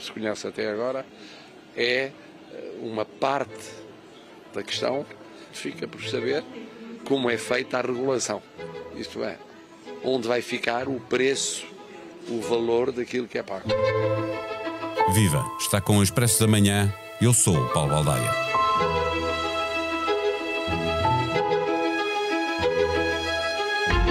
que se conhece até agora, é uma parte da questão, fica por saber como é feita a regulação. Isto é, onde vai ficar o preço, o valor daquilo que é pago. Viva! Está com o Expresso da Manhã. Eu sou o Paulo Baldaia.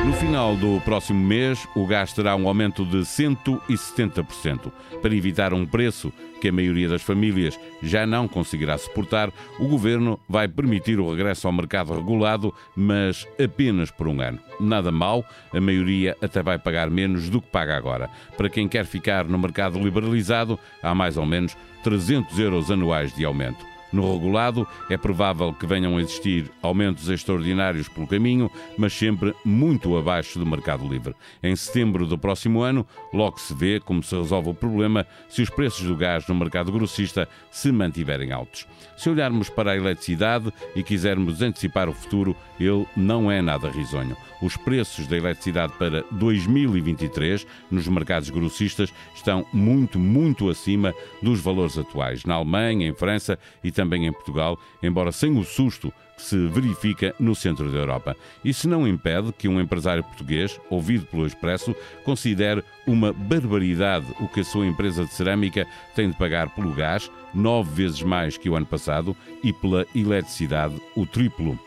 No final do próximo mês, o gás terá um aumento de 170%. Para evitar um preço que a maioria das famílias já não conseguirá suportar, o governo vai permitir o regresso ao mercado regulado, mas apenas por um ano. Nada mal, a maioria até vai pagar menos do que paga agora. Para quem quer ficar no mercado liberalizado, há mais ou menos 300 euros anuais de aumento. No regulado, é provável que venham a existir aumentos extraordinários pelo caminho, mas sempre muito abaixo do mercado livre. Em setembro do próximo ano, logo se vê como se resolve o problema se os preços do gás no mercado grossista se mantiverem altos. Se olharmos para a eletricidade e quisermos antecipar o futuro, ele não é nada risonho. Os preços da eletricidade para 2023 nos mercados grossistas estão muito, muito acima dos valores atuais. Na Alemanha, em França e também em Portugal, embora sem o susto que se verifica no centro da Europa. Isso não impede que um empresário português, ouvido pelo Expresso, considere uma barbaridade o que a sua empresa de cerâmica tem de pagar pelo gás, nove vezes mais que o ano passado, e pela eletricidade, o triplo.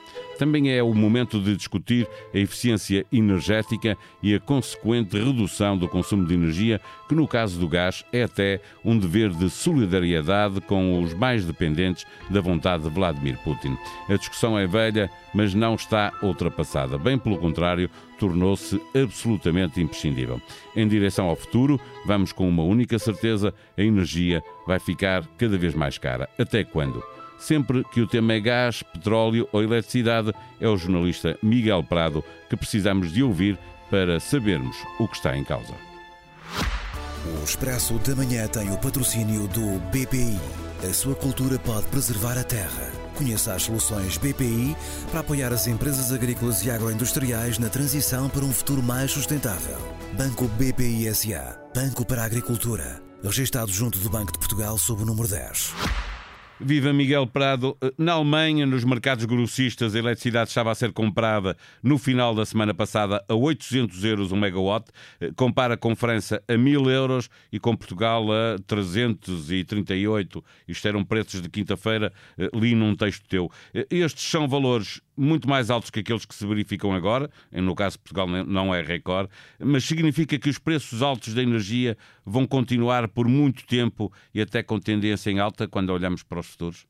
Também é o momento de discutir a eficiência energética e a consequente redução do consumo de energia, que no caso do gás é até um dever de solidariedade com os mais dependentes da vontade de Vladimir Putin. A discussão é velha, mas não está ultrapassada. Bem pelo contrário, tornou-se absolutamente imprescindível. Em direção ao futuro, vamos com uma única certeza: a energia vai ficar cada vez mais cara. Até quando? Sempre que o tema é gás, petróleo ou eletricidade, é o jornalista Miguel Prado que precisamos de ouvir para sabermos o que está em causa. O Expresso da Manhã tem o patrocínio do BPI. A sua cultura pode preservar a terra. Conheça as soluções BPI para apoiar as empresas agrícolas e agroindustriais na transição para um futuro mais sustentável. Banco BPI SA. Banco para a Agricultura. Registrado junto do Banco de Portugal sob o número 10. Viva Miguel Prado. Eh, na Alemanha, nos mercados grossistas, a eletricidade estava a ser comprada no final da semana passada a 800 euros um megawatt. Eh, compara com França a 1000 euros e com Portugal a 338. Isto eram preços de quinta-feira, eh, li num texto teu. Estes são valores muito mais altos que aqueles que se verificam agora, no caso de Portugal não é recorde, mas significa que os preços altos da energia vão continuar por muito tempo e até com tendência em alta quando olhamos para os futuros?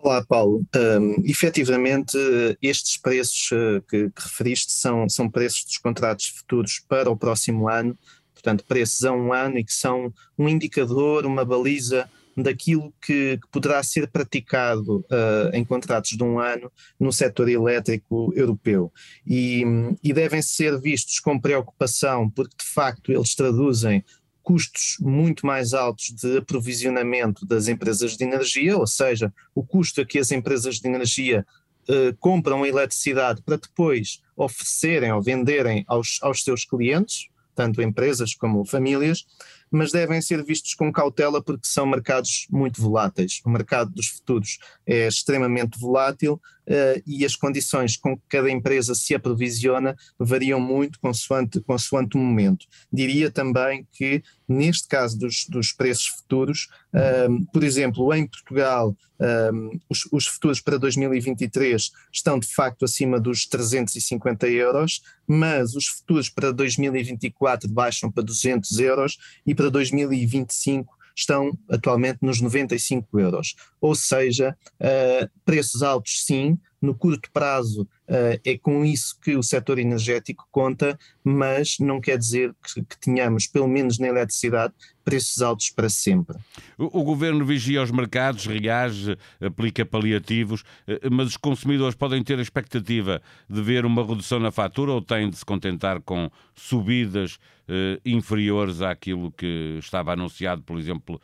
Olá, Paulo. Um, efetivamente, estes preços uh, que, que, referiste são, são preços dos contratos futuros para o próximo ano, portanto, preços a um ano e que são um indicador, uma baliza daquilo que, que poderá ser praticado uh, em contratos de um ano no setor elétrico europeu. E, e devem ser vistos com preocupação, porque de facto eles traduzem custos muito mais altos de aprovisionamento das empresas de energia, ou seja, o custo a que as empresas de energia uh, compram eletricidade para depois oferecerem ou venderem aos, aos seus clientes, tanto empresas como famílias, mas devem ser vistos com cautela porque são mercados muito voláteis. O mercado dos futuros é extremamente volátil uh, e as condições com que cada empresa se aprovisiona variam muito consoante, consoante o momento. Diria também que, neste caso dos, dos preços futuros, uh, por exemplo, em Portugal, uh, os, os futuros para 2023 estão de facto acima dos 350 euros, mas os futuros para 2024 baixam para 200 euros e para 2025 estão atualmente nos 95 euros. Ou seja, uh, preços altos sim, no curto prazo uh, é com isso que o setor energético conta, mas não quer dizer que, que tenhamos, pelo menos na eletricidade, preços altos para sempre. O, o, governo vigia os mercados, reage, aplica paliativos, eh, mas os consumidores podem ter a expectativa de ver uma redução na fatura ou têm de se contentar com subidas eh, inferiores àquilo que estava anunciado, por exemplo,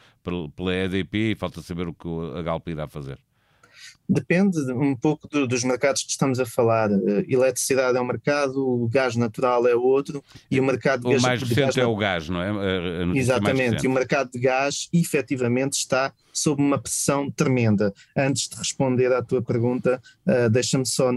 pela EDP e falta saber o que a Galp irá fazer? Depende um pouco do, dos mercados que estamos a falar. Uh, eletricidade é um mercado, o gás natural é outro e o mercado de o gás... O mais recente é o gás, não é? Exatamente, e o mercado de gás efetivamente está sob uma pressão tremenda. Antes de responder à tua pergunta, uh, deixa-me só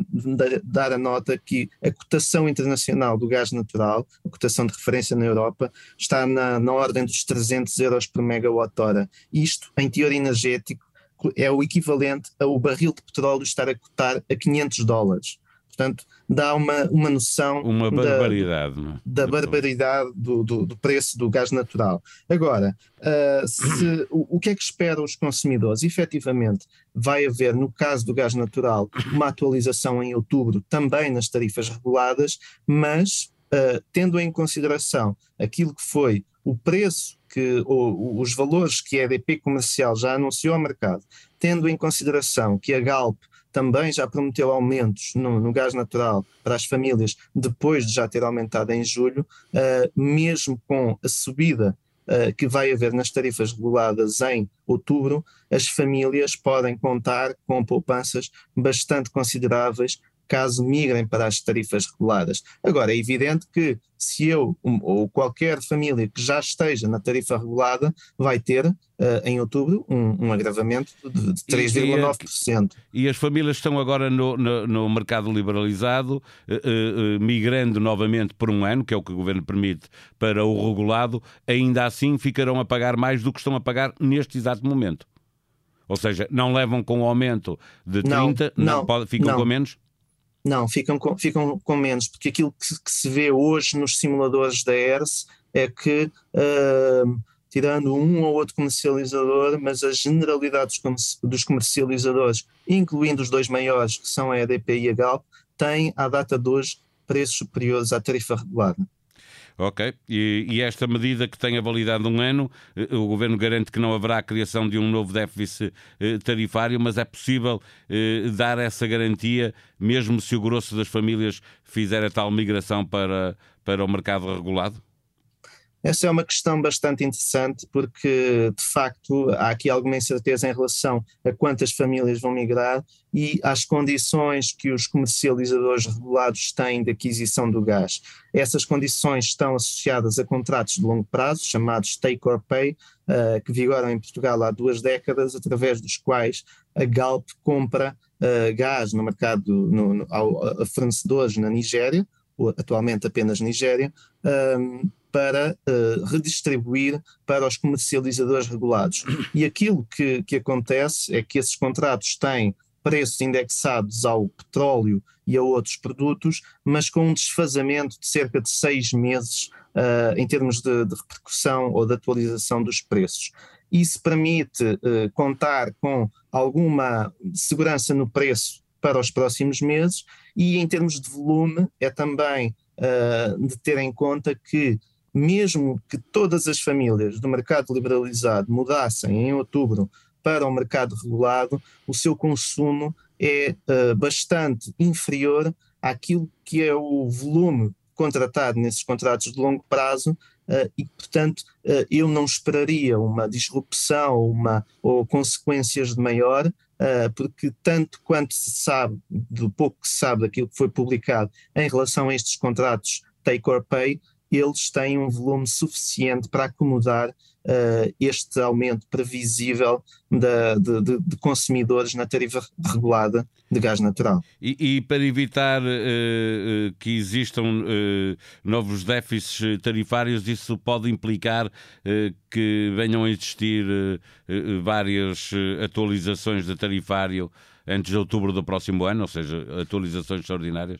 dar a nota que a cotação internacional do gás natural, a cotação de referência na Europa, está na, na ordem dos 300 euros por megawatt-hora. Isto, em teor energético, é o equivalente ao barril de petróleo estar a cotar a 500 dólares. Portanto, dá uma, uma noção uma barbaridade, da, é? da barbaridade do, do, do, preço do gás natural. Agora, uh, se, o, o, que é que esperam os consumidores? Efetivamente, vai haver, no caso do gás natural, uma atualização em outubro também nas tarifas reguladas, mas uh, tendo em consideração aquilo que foi o preço que os valores que a EDP comercial já anunciou ao mercado, tendo em consideração que a Galp também já prometeu aumentos no, no, gás natural para as famílias depois de já ter aumentado em julho, uh, mesmo com a subida uh, que vai haver nas tarifas reguladas em outubro, as famílias podem contar com poupanças bastante consideráveis caso migrem para as tarifas reguladas. Agora, é evidente que se eu ou qualquer família que já esteja na tarifa regulada vai ter uh, em outubro um, um agravamento de, de 3,9%. E, e, as famílias estão agora no, no, no mercado liberalizado, uh, uh, migrando novamente por um ano, que é o que o governo permite, para o regulado, ainda assim ficarão a pagar mais do que estão a pagar neste exato momento. Ou seja, não levam com o aumento de 30, não, não, não pode, ficam não. com menos? Não, ficam com, ficam com menos, porque aquilo que, que se vê hoje nos simuladores da ERS é que, uh, tirando um ou outro comercializador, mas a generalidade dos, dos comercializadores, incluindo os dois maiores, que são a EDP e a Galp, tem, à data de hoje, preços superiores à tarifa regulada. Ok. E, e, esta medida que tem a validade de um ano, eh, o Governo garante que não haverá a criação de um novo déficit eh, tarifário, mas é possível eh, dar essa garantia, mesmo se o grosso das famílias fizer a tal migração para, para o mercado regulado? Essa é uma questão bastante interessante porque, de facto, há aqui alguma incerteza em relação a quantas famílias vão migrar e às condições que os comercializadores regulados têm de aquisição do gás. Essas condições estão associadas a contratos de longo prazo, chamados take or pay, uh, que vigoram em Portugal há duas décadas, através dos quais a Galp compra uh, gás no mercado no, no, ao, a fornecedores na Nigéria, atualmente apenas Nigéria, um, para uh, redistribuir para os comercializadores regulados. E aquilo que, que acontece é que esses contratos têm preços indexados ao petróleo e a outros produtos, mas com um desfazamento de cerca de seis meses uh, em termos de, de, repercussão ou de atualização dos preços. Isso permite uh, contar com alguma segurança no preço para os próximos meses e, em termos de volume, é também uh, de ter em conta que mesmo que todas as famílias do mercado liberalizado mudassem em outubro para o mercado regulado, o seu consumo é uh, bastante inferior àquilo que é o volume contratado nesses contratos de longo prazo uh, e, portanto, uh, eu não esperaria uma disrupção uma, ou consequências de maior, porque tanto quanto se sabe, do pouco que se sabe daquilo que foi publicado em relação a estes contratos take or pay, eles têm um volume suficiente para acomodar uh, este aumento previsível de, de, de, consumidores na tarifa regulada de gás natural. E, e para evitar uh, que existam uh, novos déficits tarifários, isso pode implicar que venham a existir várias atualizações de tarifário antes de outubro do próximo ano, ou seja, atualizações extraordinárias?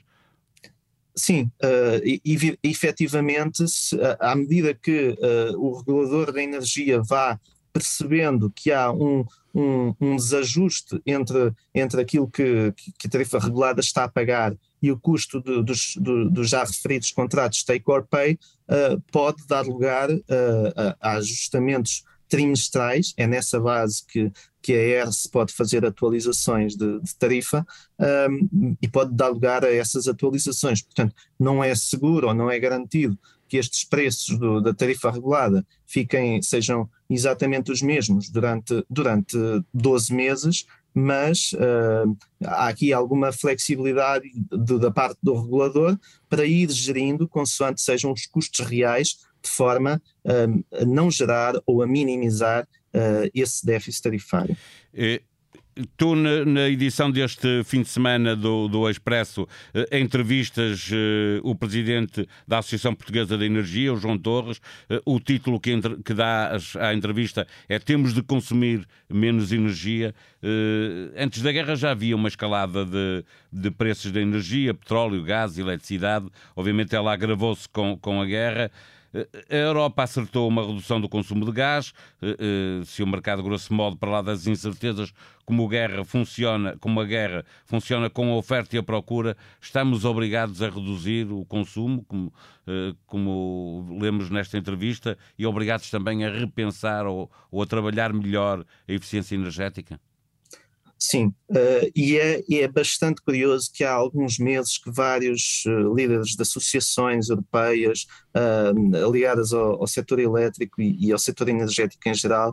Sim, uh, e, e, efetivamente, se, à medida que uh, o regulador da energia vá percebendo que há um, um, um desajuste entre, entre aquilo que, que, a tarifa regulada está a pagar e o custo de, dos, do, dos já referidos contratos take or pay, uh, pode dar lugar a, a ajustamentos trimestrais, é nessa base que, que a ERS pode fazer atualizações de, de tarifa um, e pode dar lugar a essas atualizações. Portanto, não é seguro ou não é garantido que estes preços do, da tarifa regulada fiquem, sejam exatamente os mesmos durante, durante 12 meses, mas uh, há aqui alguma flexibilidade de, da parte do regulador para ir gerindo consoante sejam os custos reais, de forma uh, a não gerar ou a minimizar uh, esse déficit tarifário. E Tu, na, edição deste fim de semana do, do Expresso, eh, entrevistas o presidente da Associação Portuguesa da Energia, o João Torres. O título que, entre, que dá à entrevista é Temos de consumir menos energia. Antes da guerra já havia uma escalada de, de preços da energia, petróleo, gás, eletricidade. Obviamente ela agravou-se com, com a guerra. A Europa acertou uma redução do consumo de gás. Eh, eh, se o mercado, grosso modo, para lá das incertezas, como guerra funciona, como a guerra funciona com a oferta e a procura, estamos obrigados a reduzir o consumo, como, eh, como lemos nesta entrevista, e obrigados também a repensar ou, ou a trabalhar melhor a eficiência energética? Sim, uh, e, é, e, é, bastante curioso que há alguns meses que vários uh, líderes de associações europeias uh, ligadas ao, ao, setor elétrico e, e, ao setor energético em geral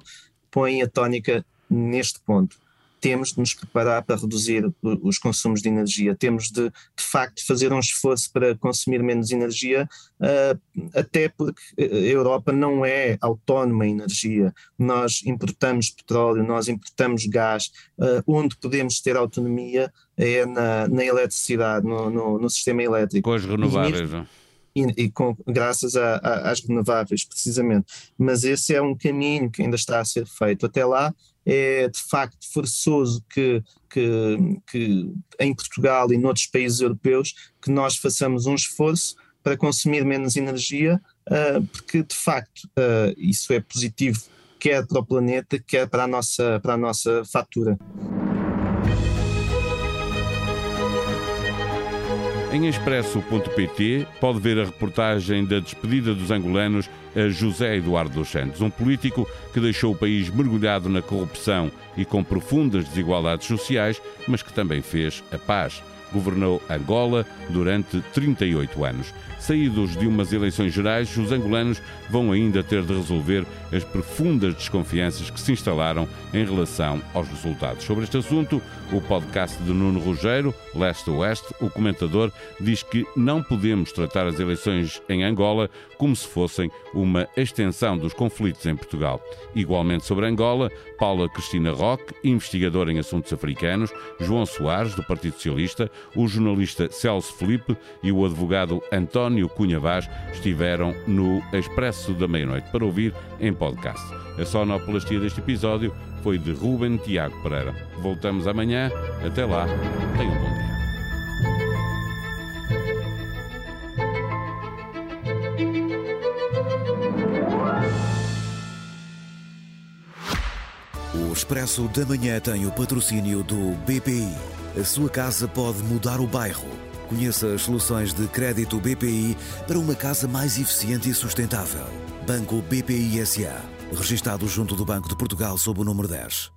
põem a tónica neste ponto temos de nos preparar para reduzir os consumos de energia, temos de, de facto, fazer um esforço para consumir menos energia, uh, até porque a Europa não é autónoma em energia. Nós importamos petróleo, nós importamos gás, uh, onde podemos ter autonomia é na, na eletricidade, no, no, no, sistema elétrico. Com as renováveis, não? e, e com, graças a, a, às renováveis, precisamente. Mas esse é um caminho que ainda está a ser feito. Até lá, é de facto forçoso que, que, que em Portugal e noutros países europeus que nós façamos um esforço para consumir menos energia, uh, porque de facto uh, isso é positivo quer para o planeta, quer para a nossa, para a nossa fatura. Em expresso.pt pode ver a reportagem da despedida dos angolanos a José Eduardo dos Santos, um político que deixou o país mergulhado na corrupção e com profundas desigualdades sociais, mas que também fez a paz. Governou Angola durante 38 anos. Saídos de umas eleições gerais, os angolanos vão ainda ter de resolver as profundas desconfianças que se instalaram em relação aos resultados. Sobre este assunto, o podcast de Nuno Rogério, Leste Oeste, o comentador, diz que não podemos tratar as eleições em Angola como se fossem uma extensão dos conflitos em Portugal. Igualmente sobre Angola, Paula Cristina Roque, investigadora em assuntos africanos, João Soares, do Partido Socialista, o jornalista Celso Felipe e o advogado António Cunha Vaz estiveram no Expresso da Meia-Noite para ouvir em podcast. A sonoplastia deste episódio foi de Ruben Tiago Pereira. Voltamos amanhã. Até lá. Tenham um bom dia. O Expresso da Manhã tem o patrocínio do BPI. A sua casa pode mudar o bairro. Conheça as soluções de crédito BPI para uma casa mais eficiente e sustentável. Banco BPI SA. Registrado junto do Banco de Portugal sob o número 10.